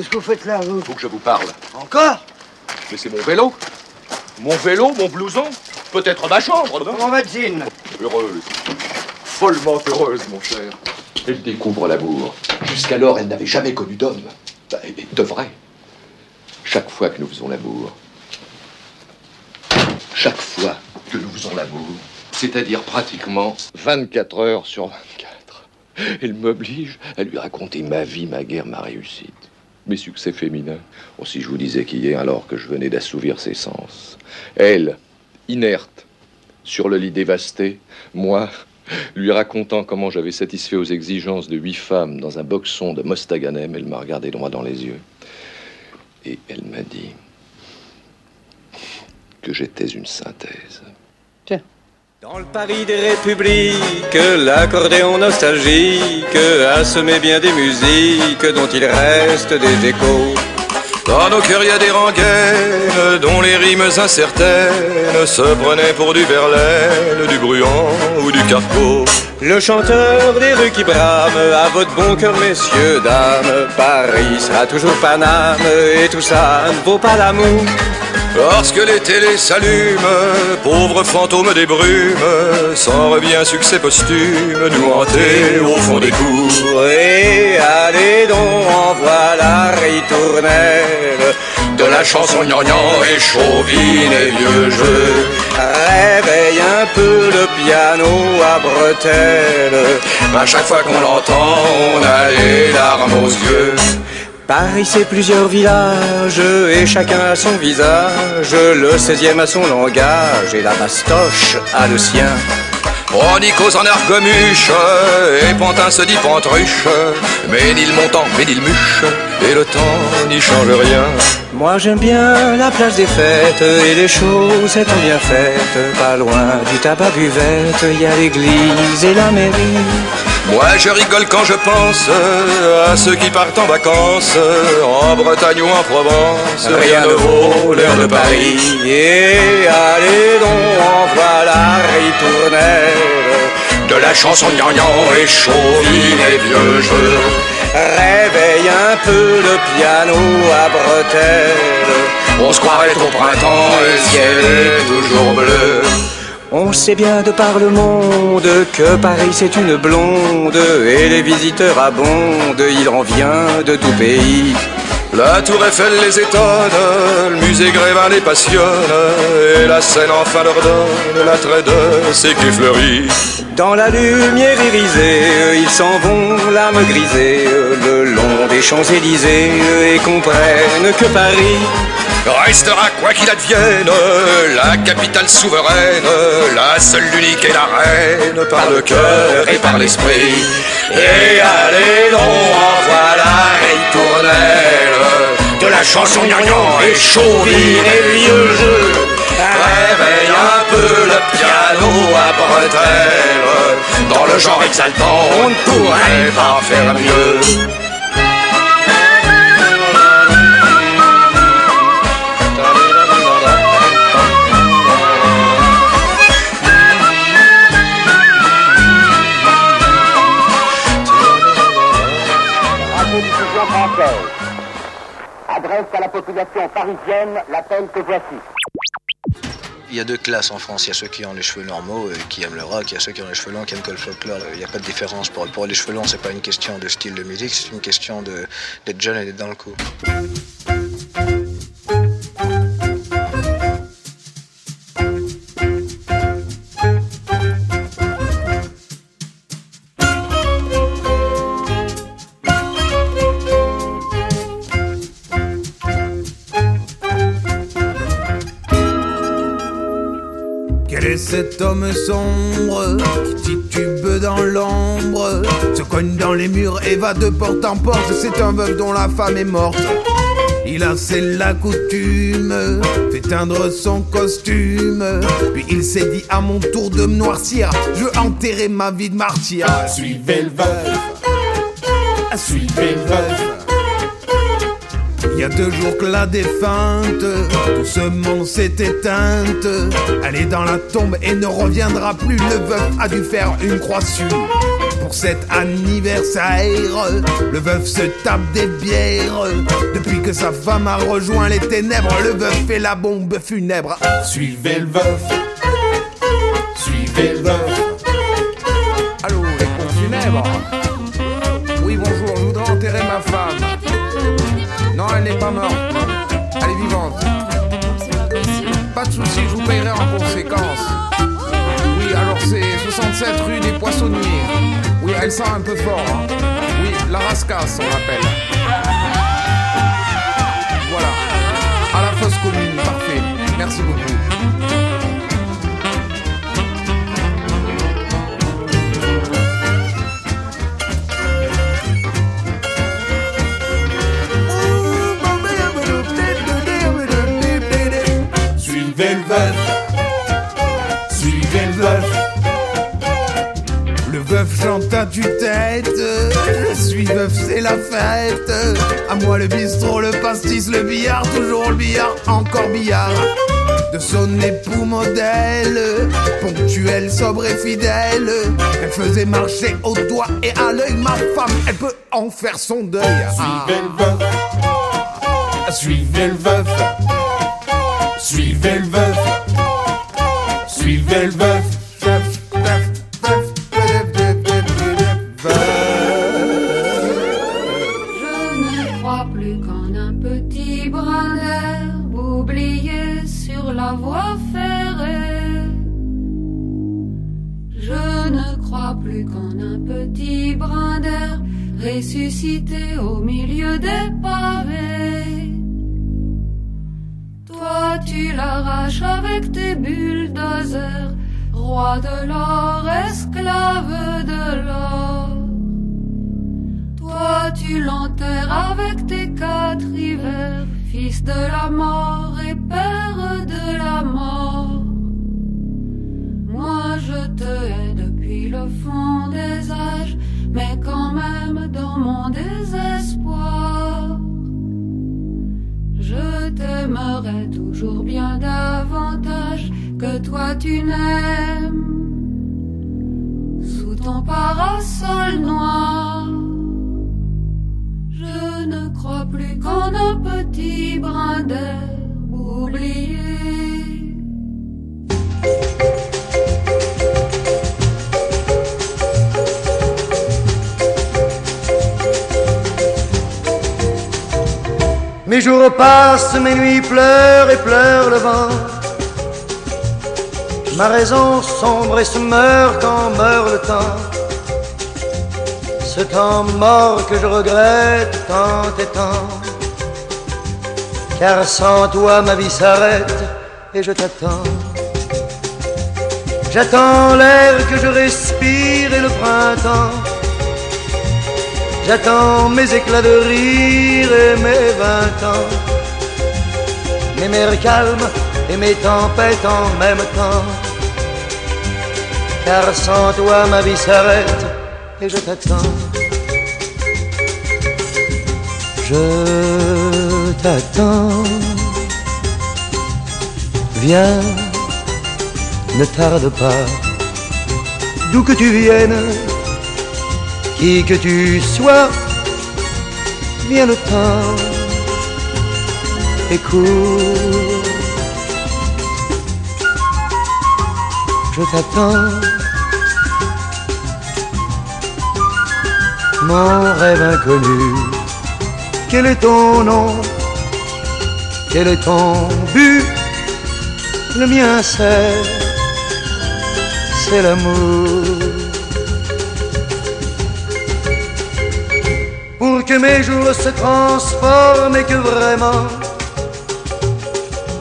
Qu'est-ce que vous faites là, vous Faut que je vous parle. Encore Mais c'est mon vélo. Mon vélo, mon blouson. Peut-être ma chambre, non Comment va Jean Heureuse. Follement heureuse, mon cher. Elle découvre l'amour. Jusqu'alors, elle n'avait jamais connu d'homme. Bah, et de vrai. Chaque fois que nous faisons l'amour. Chaque fois que nous faisons l'amour. C'est-à-dire pratiquement 24 heures sur 24. Elle m'oblige à lui raconter ma vie, ma guerre, ma réussite. Mes succès féminins. Oh, si je vous disais qu'hier, alors que je venais d'assouvir ses sens, elle, inerte, sur le lit dévasté, moi, lui racontant comment j'avais satisfait aux exigences de huit femmes dans un boxon de Mostaganem, elle m'a regardé droit dans les yeux. Et elle m'a dit que j'étais une synthèse. Dans le Paris des républiques, l'accordéon nostalgique a semé bien des musiques dont il reste des échos. Dans nos cœurs, il y a des rengaines dont les rimes incertaines se prenaient pour du Verlaine, du Bruant ou du Carpeau. Le chanteur des rues qui brame, à votre bon cœur, messieurs, dames, Paris sera toujours Paname, et tout ça ne vaut pas l'amour. Lorsque les télés s'allument, pauvres fantômes des brumes, s'en revient succès posthume, nous hanter au fond des cours. Et allez donc, en voilà ritournelle, de la chanson gnangnan et chauvine et vieux jeu. Réveille un peu le piano à bretelles, à chaque fois qu'on l'entend, on a les larmes aux yeux. Paris c'est plusieurs villages et chacun a son visage. Le 16e a son langage et la bastoche a le sien. Bronicos en argomuche et Pantin se dit pantruche. Mais ni le montant, mais ni le muche et le temps n'y change rien. Moi j'aime bien la place des fêtes et les choses étant bien faites. Pas loin du tabac buvette, il y a l'église et la mairie. Moi je rigole quand je pense à ceux qui partent en vacances en Bretagne ou en Provence. Rien ne vaut l'heure de Paris. Et allez donc, en voilà de la chanson gnangnan et chauvine et vieux jeu. Réveille un peu le piano à bretelles. On se croirait au printemps, le ciel est toujours bleu. On sait bien de par le monde que Paris c'est une blonde et les visiteurs abondent, il en vient de tout pays. La tour Eiffel les étonne, le musée Grévin les passionne, et la scène enfin leur donne l'attrait de ces culs fleuris. Dans la lumière irisée, ils s'en vont, l'âme grisée, le long des Champs-Élysées, et comprennent que Paris restera quoi qu'il advienne, la capitale souveraine, la seule, l'unique et la reine, par le cœur et par l'esprit. Et allez donc, en voilà ritournelle, de la chanson gnangnan et chauvine et vieux jeu. Réveille un peu le piano à bretelles, dans le genre exaltant, on ne pourrait pas faire mieux. Adresse à la population parisienne l'appel que voici. Il y a deux classes en France. Il y a ceux qui ont les cheveux normaux et qui aiment le rock. Il y a ceux qui ont les cheveux longs qui aiment que le folklore. Il n'y a pas de différence. Pour, pour les cheveux longs, c'est pas une question de style de musique, c'est une question d'être jeune et d'être dans le coup. Est cet homme sombre qui titube dans l'ombre Se cogne dans les murs et va de porte en porte C'est un veuf dont la femme est morte il a c'est la coutume, fait teindre son costume. Puis il s'est dit à mon tour de me noircir, je veux enterrer ma vie de martyr. Suivez le veuf, suivez le veuf. Il y a deux jours que la défunte, tout ce monde s'est éteinte. Elle est dans la tombe et ne reviendra plus. Le veuf a dû faire une croix sur. Pour cet anniversaire, le veuf se tape des bières. Depuis que sa femme a rejoint les ténèbres, le veuf fait la bombe funèbre. Suivez le veuf, suivez le veuf. Elle est vivante. Pas de soucis, je vous payerai en conséquence. Oui, alors c'est 67 rue des Poissonniers. Oui, elle sent un peu fort. hein. Oui, la rascasse, on l'appelle. Voilà. À la fosse commune, parfait. Merci beaucoup. Chante à tue-tête, je suis veuf, c'est la fête. À moi le bistrot, le pastis, le billard, toujours le billard, encore billard. De son époux modèle, ponctuel, sobre et fidèle. Elle faisait marcher au doigt et à l'œil ma femme, elle peut en faire son deuil. Suivez le veuf, suivez le veuf. Suivez le veuf, suivez le. Veuf, de l'or, esclave de l'or. Toi tu l'enterres avec tes quatre hivers, fils de la mort et père de la mort. Moi je te hais depuis le fond des âges, mais quand même dans mon désespoir. Je t'aimerai toujours bien davantage que toi tu n'aimes. Ton parasol noir, je ne crois plus qu'en un petit brin d'herbe oublié. Mes jours passent, mes nuits pleurent et pleurent le vent. Ma raison sombre et se meurt quand meurt le temps. Ce temps mort que je regrette tant et tant. Car sans toi ma vie s'arrête et je t'attends. J'attends l'air que je respire et le printemps. J'attends mes éclats de rire et mes vingt ans. Mes mers calmes et mes tempêtes en même temps. Car sans toi ma vie s'arrête et je t'attends. Je t'attends. Viens, ne tarde pas. D'où que tu viennes, qui que tu sois, viens le temps et cours. Je t'attends. Mon rêve inconnu, quel est ton nom? Quel est ton but? Le mien c'est, c'est l'amour. pour que mes jours se transforment et que vraiment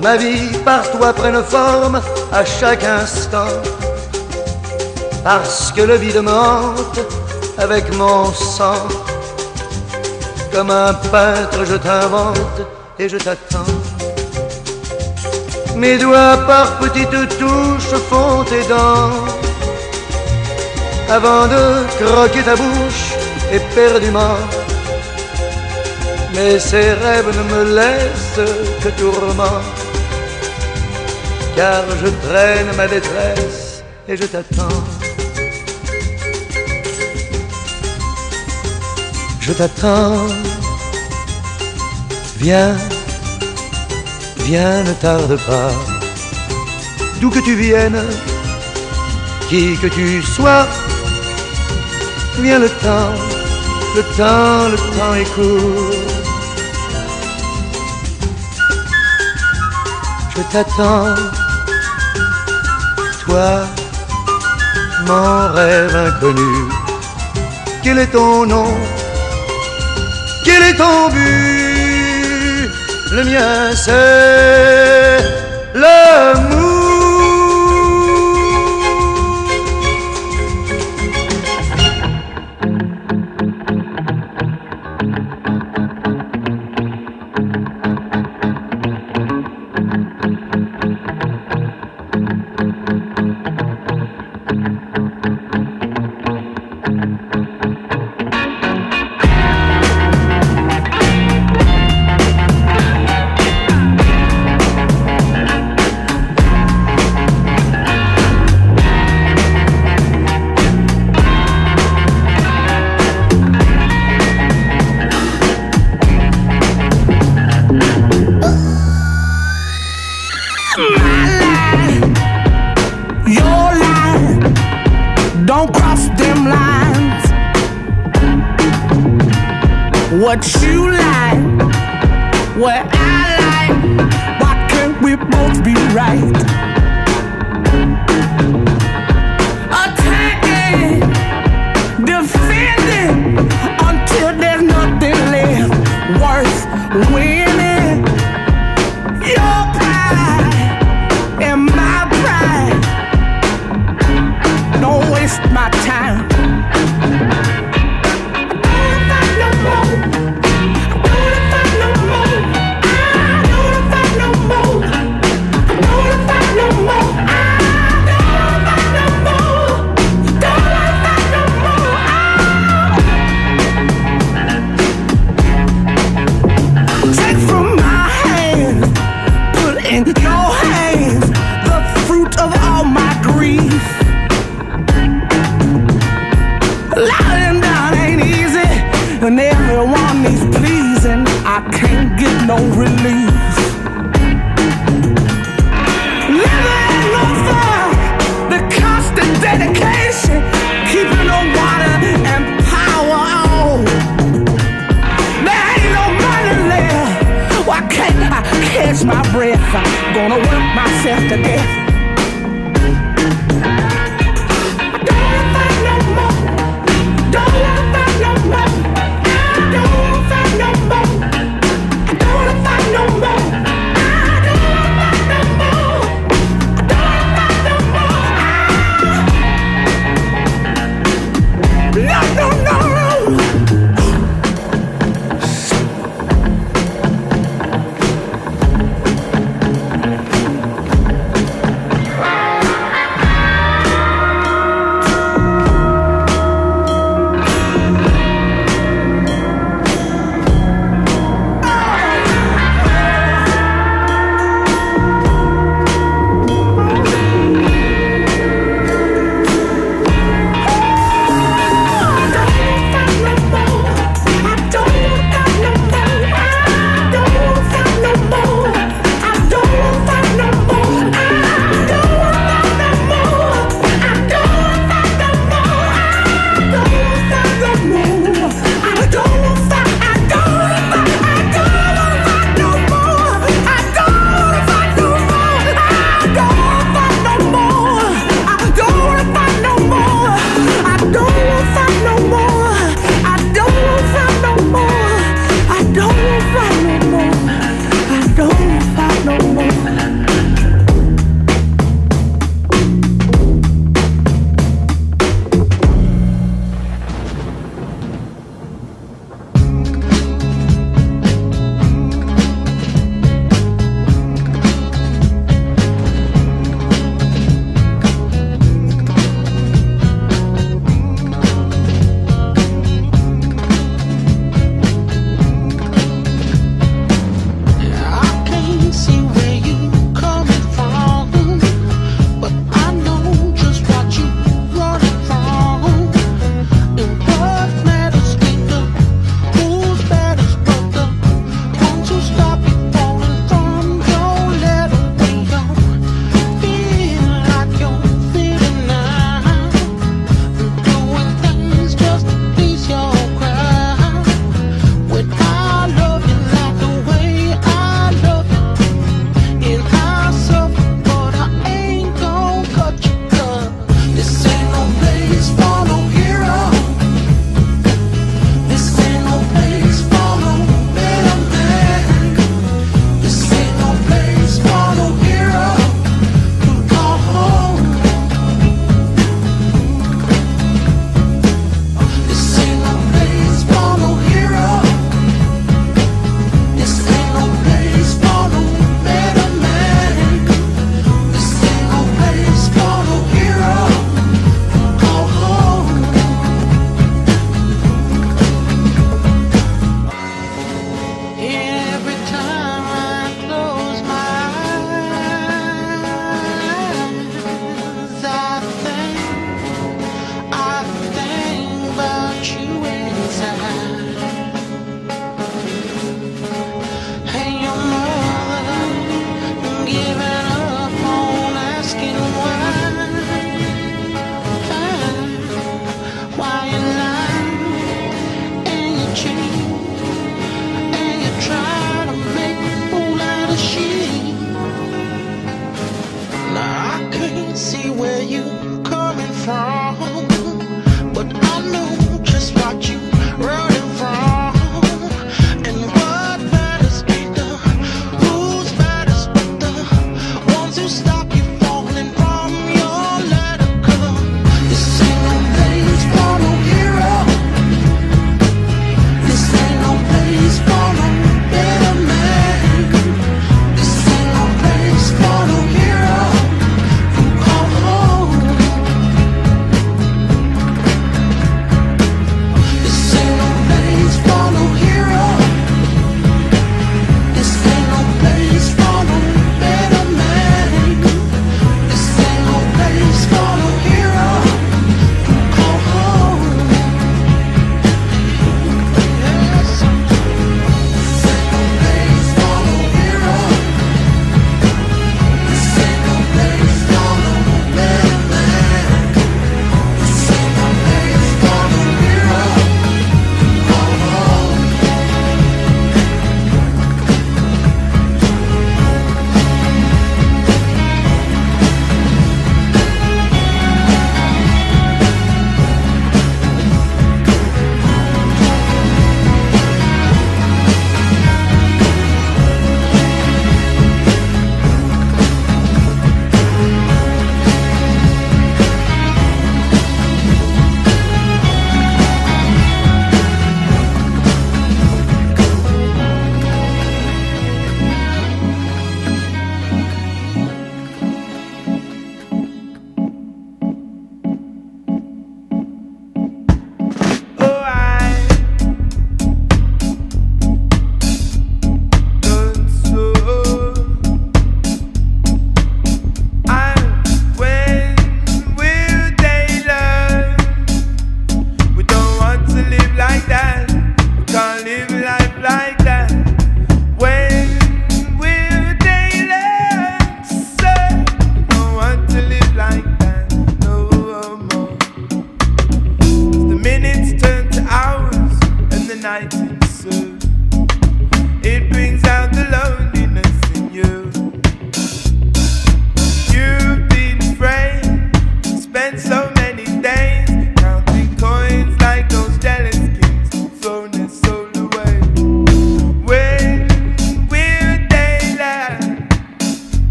ma vie par toi prenne forme à chaque instant. Parce que le vide me hante avec mon sang. Comme un peintre, je t'invente et je t'attends. Mes doigts par petites touches font tes dents. Avant de croquer ta bouche éperdument mais ces rêves ne me laissent que tourment, car je traîne ma détresse et je t'attends. Je t'attends, viens, viens, ne tarde pas, d'où que tu viennes, qui que tu sois, viens le temps, le temps, le temps est court. Je t'attends, toi, mon rêve inconnu. Quel est ton nom? Quel est ton but Le mien c'est l'amour.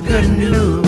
ಕಣ್ಣು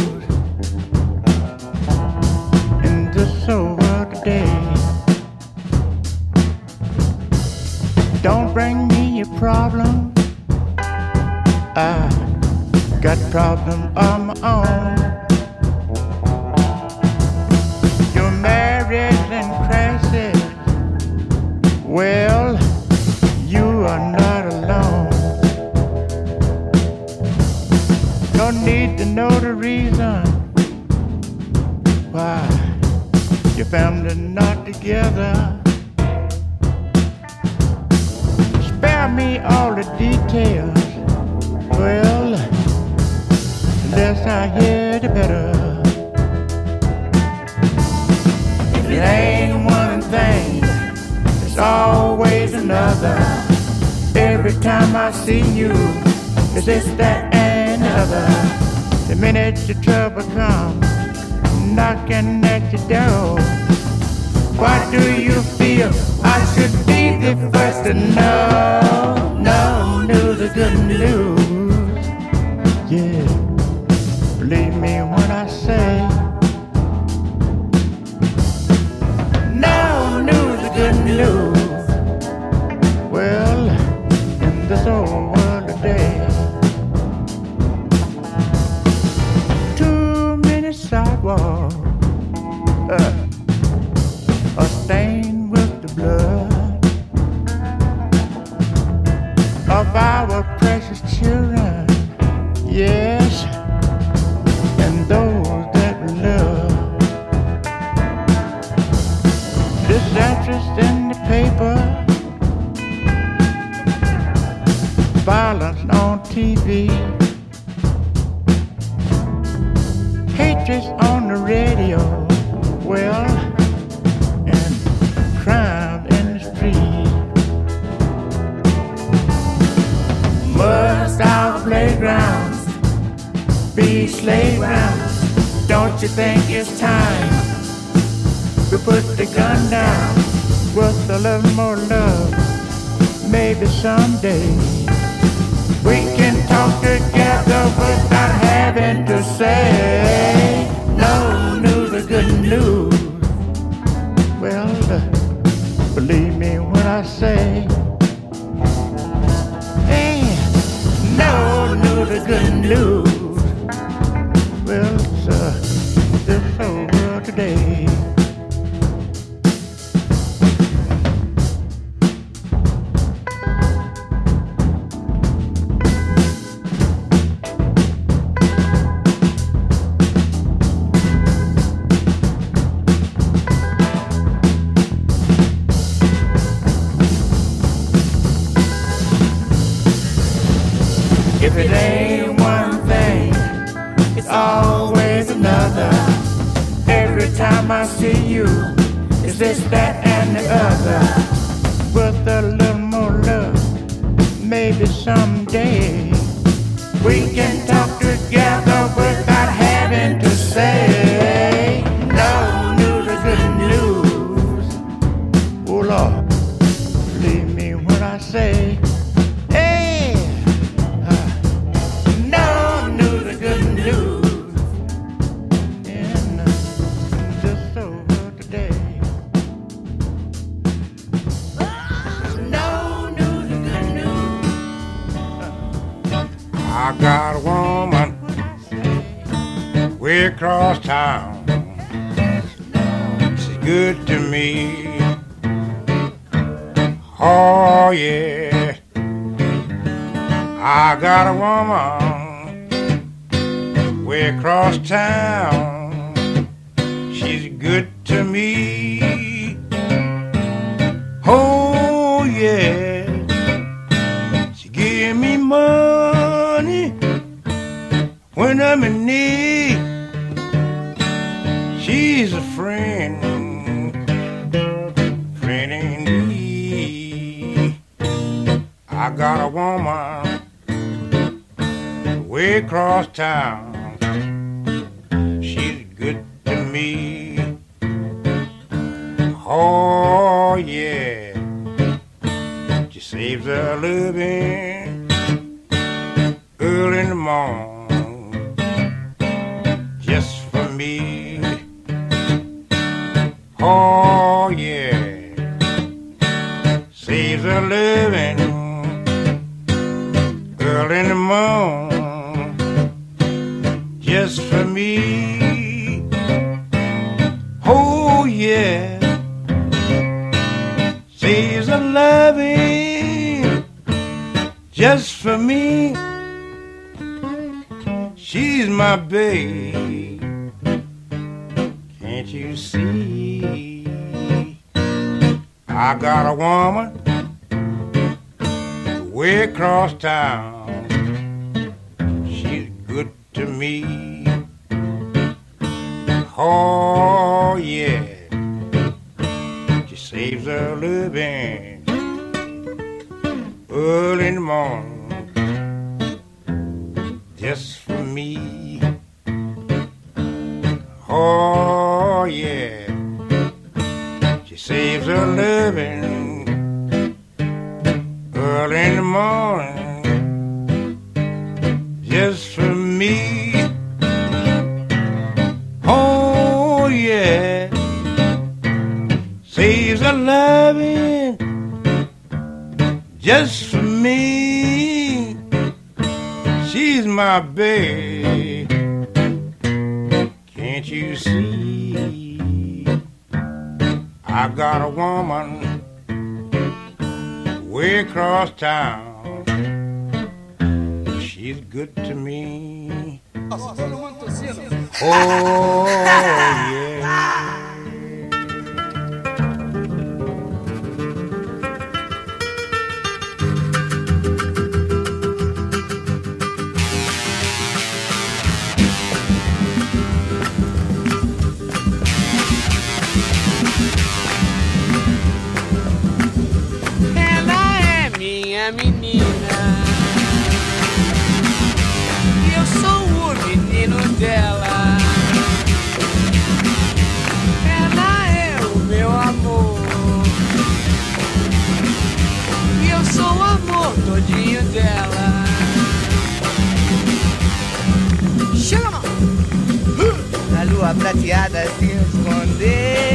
prateada se esconder.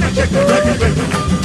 Check it, check it, check check.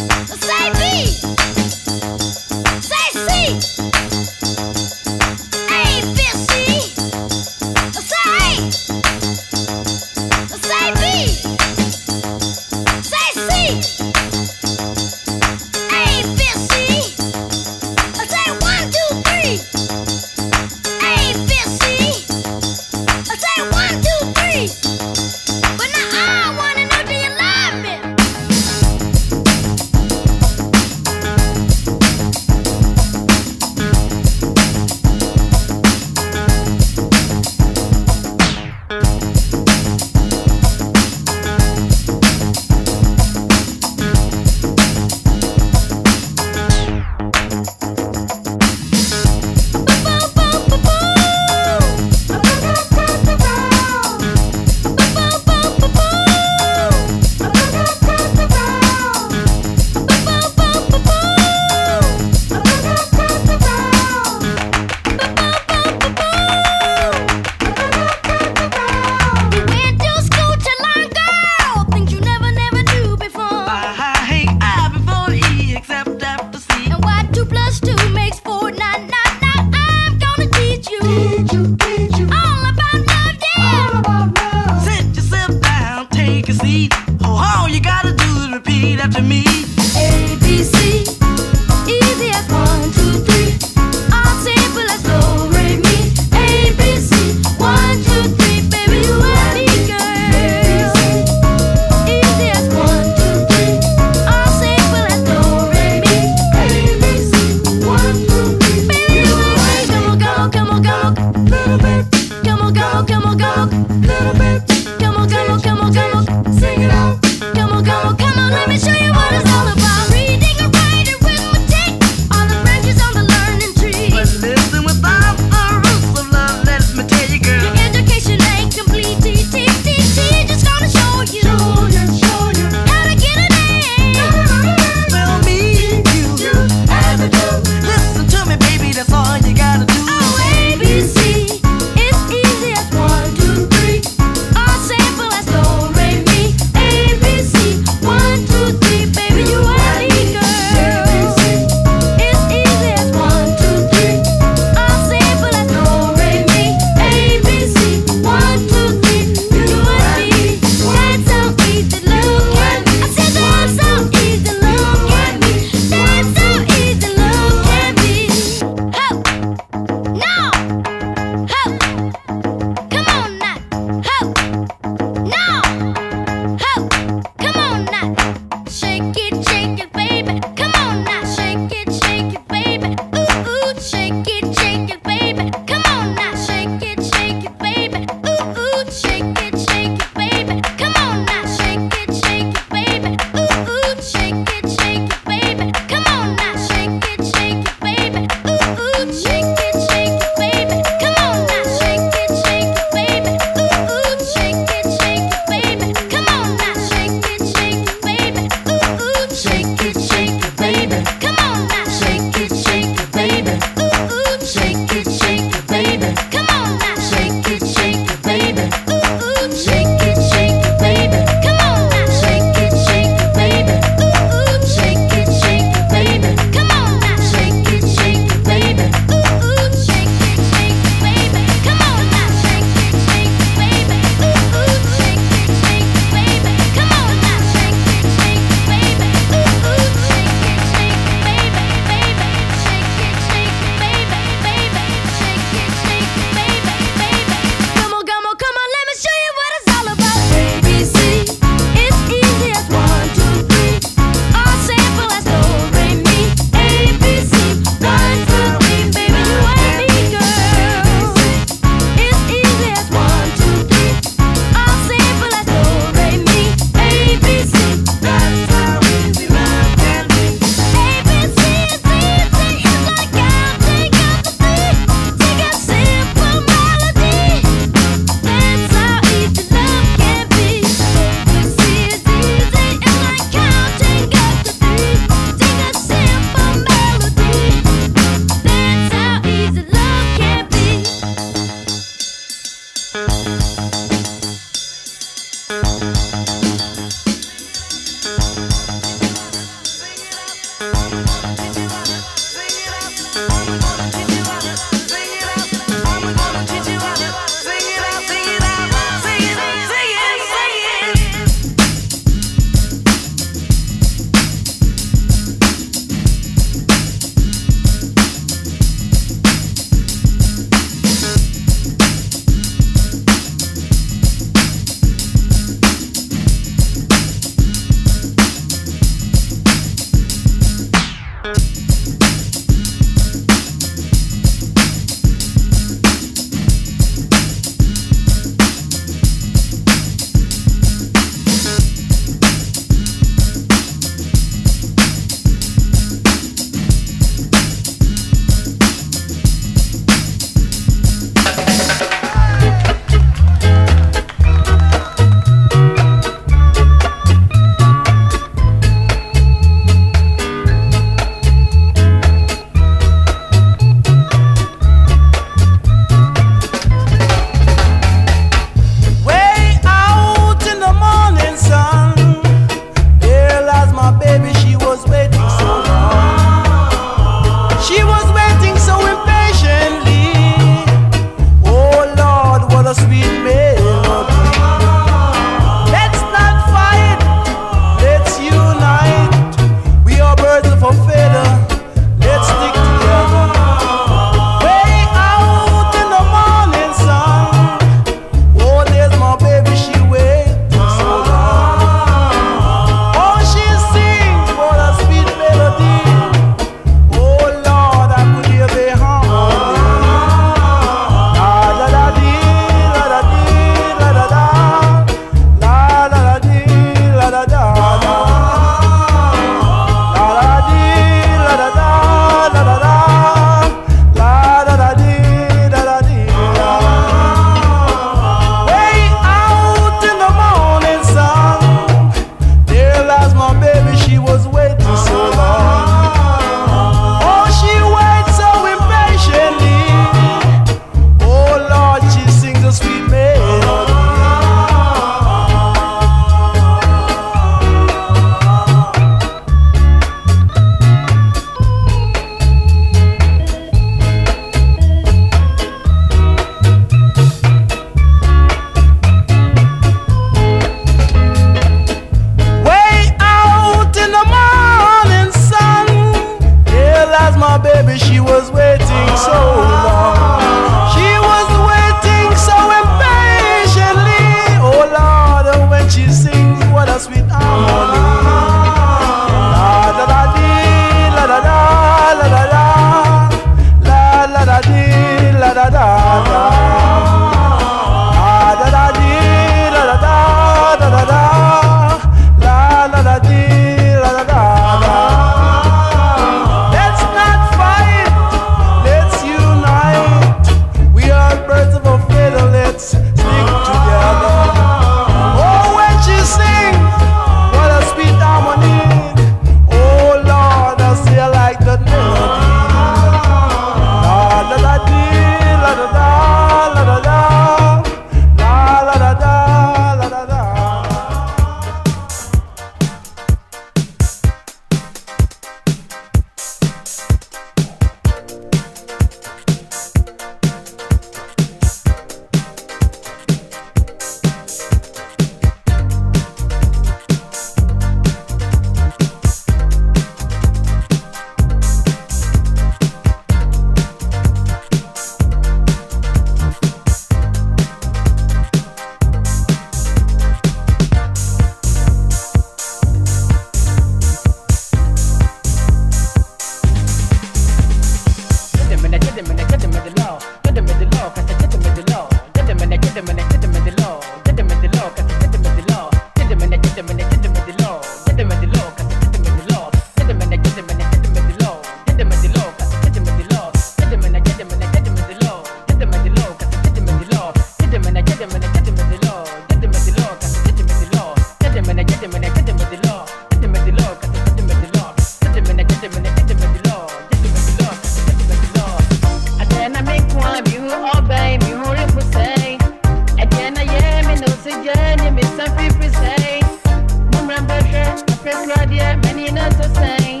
A first radio, many not to say.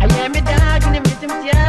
I am a dog in the meeting, yes,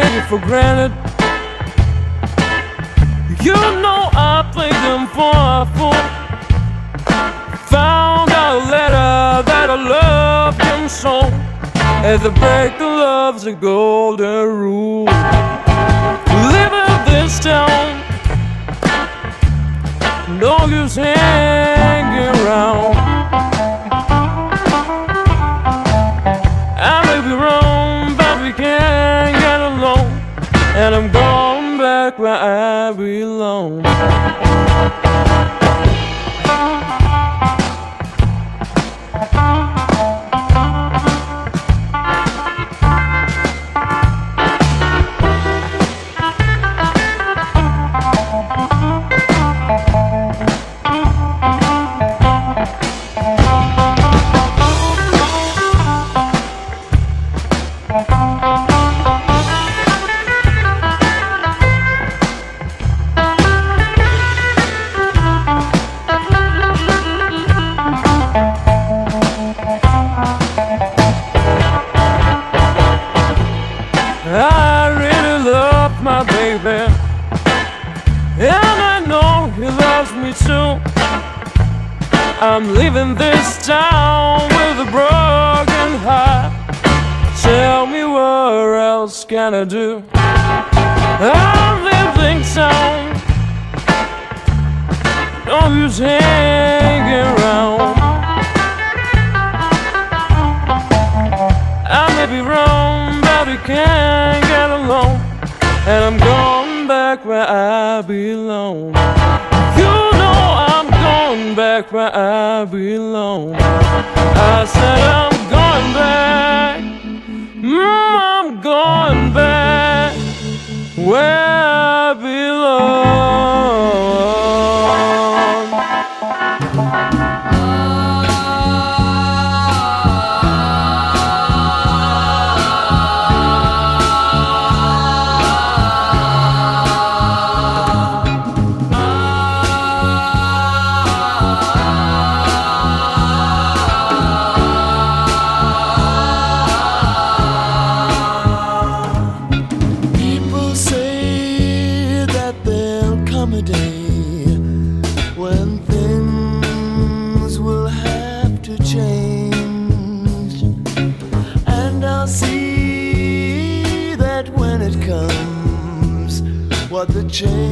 take it for granted. You know I played them for a fool. Found a letter that I loved them so. As I break the love's a golden rule. Live in this town. No use hanging around. And I'm going back where I belong. I belong. I said I'm change.